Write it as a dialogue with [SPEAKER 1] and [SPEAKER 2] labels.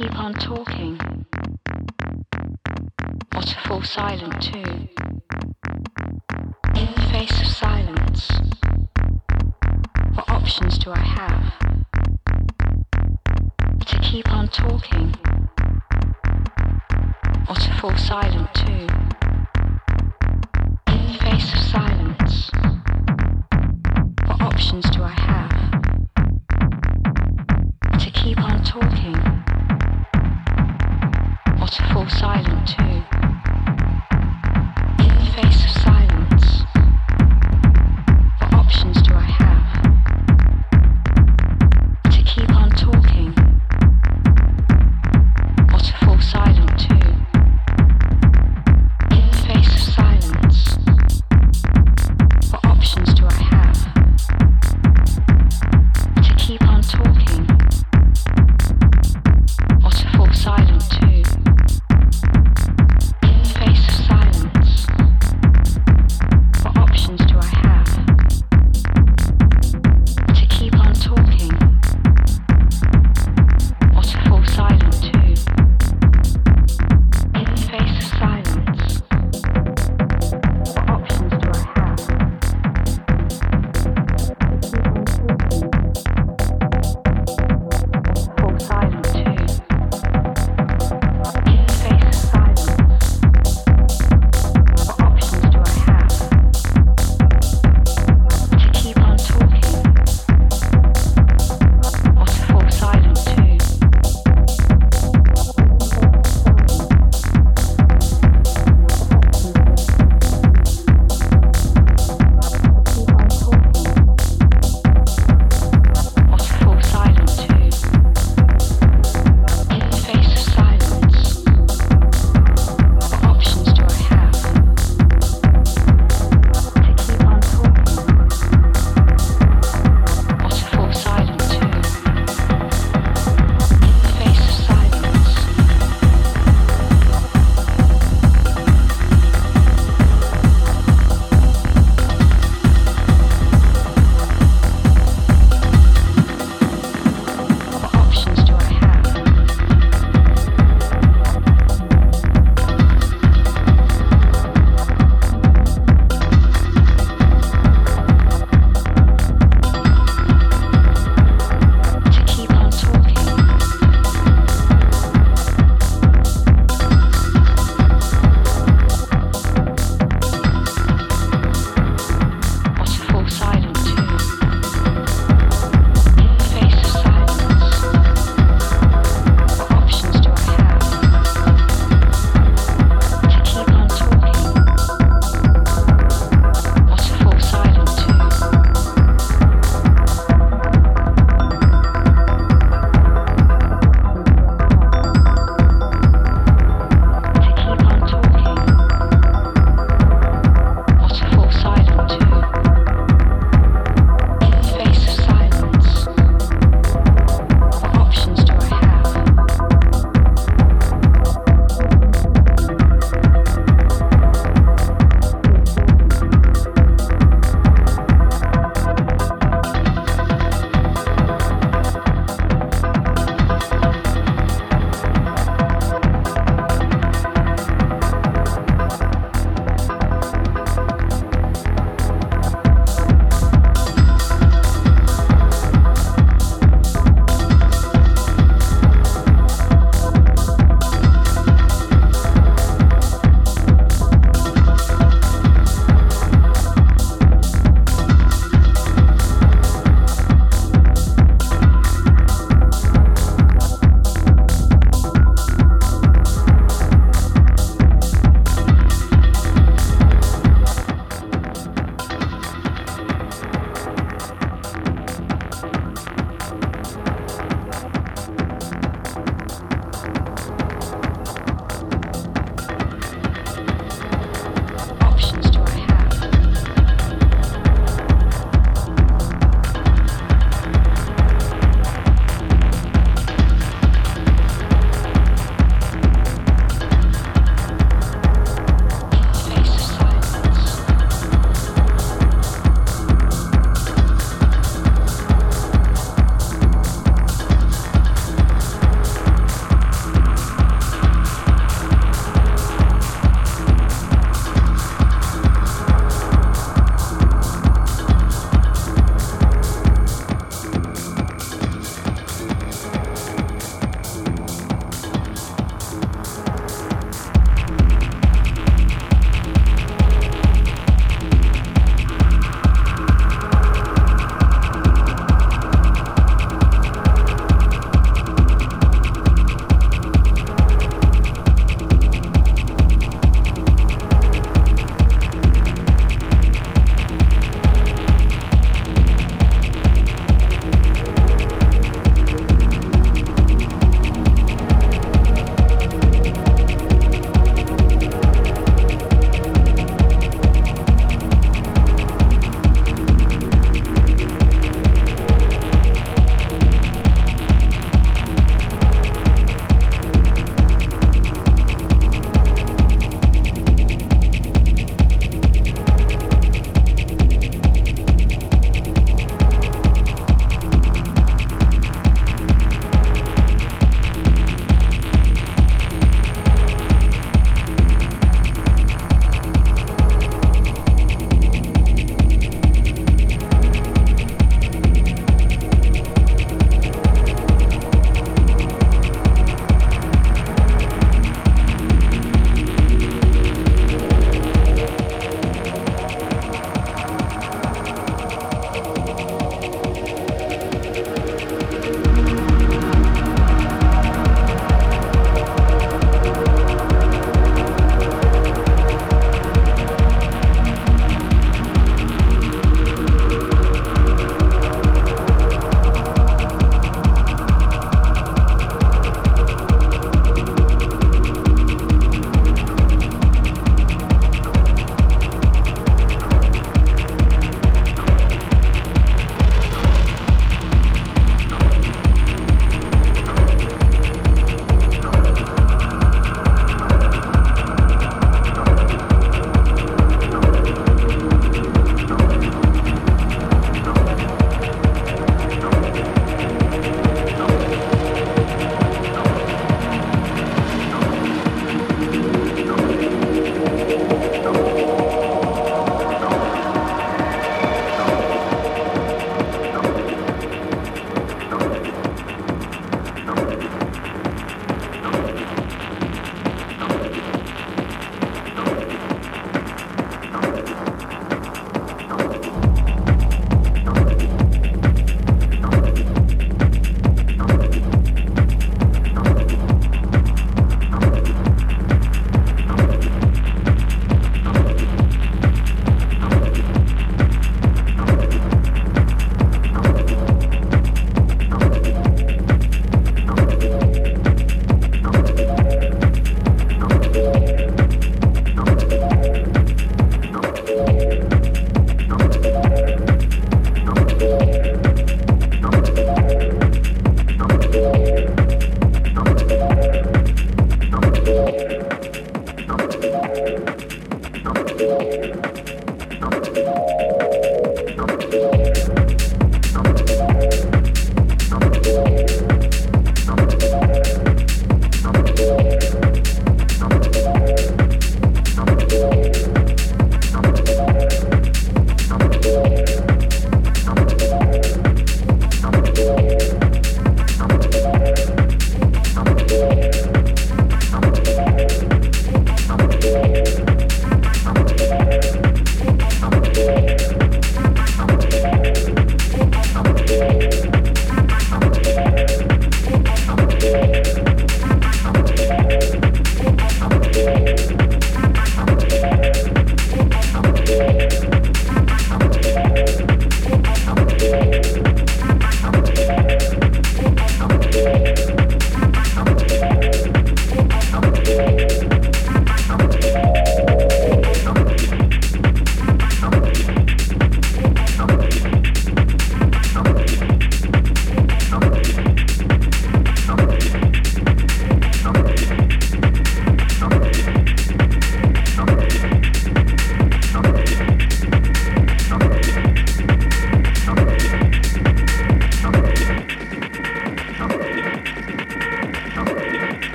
[SPEAKER 1] keep on talking, or to fall silent too. In the face of silence, what options do I have? To keep on talking, or to fall silent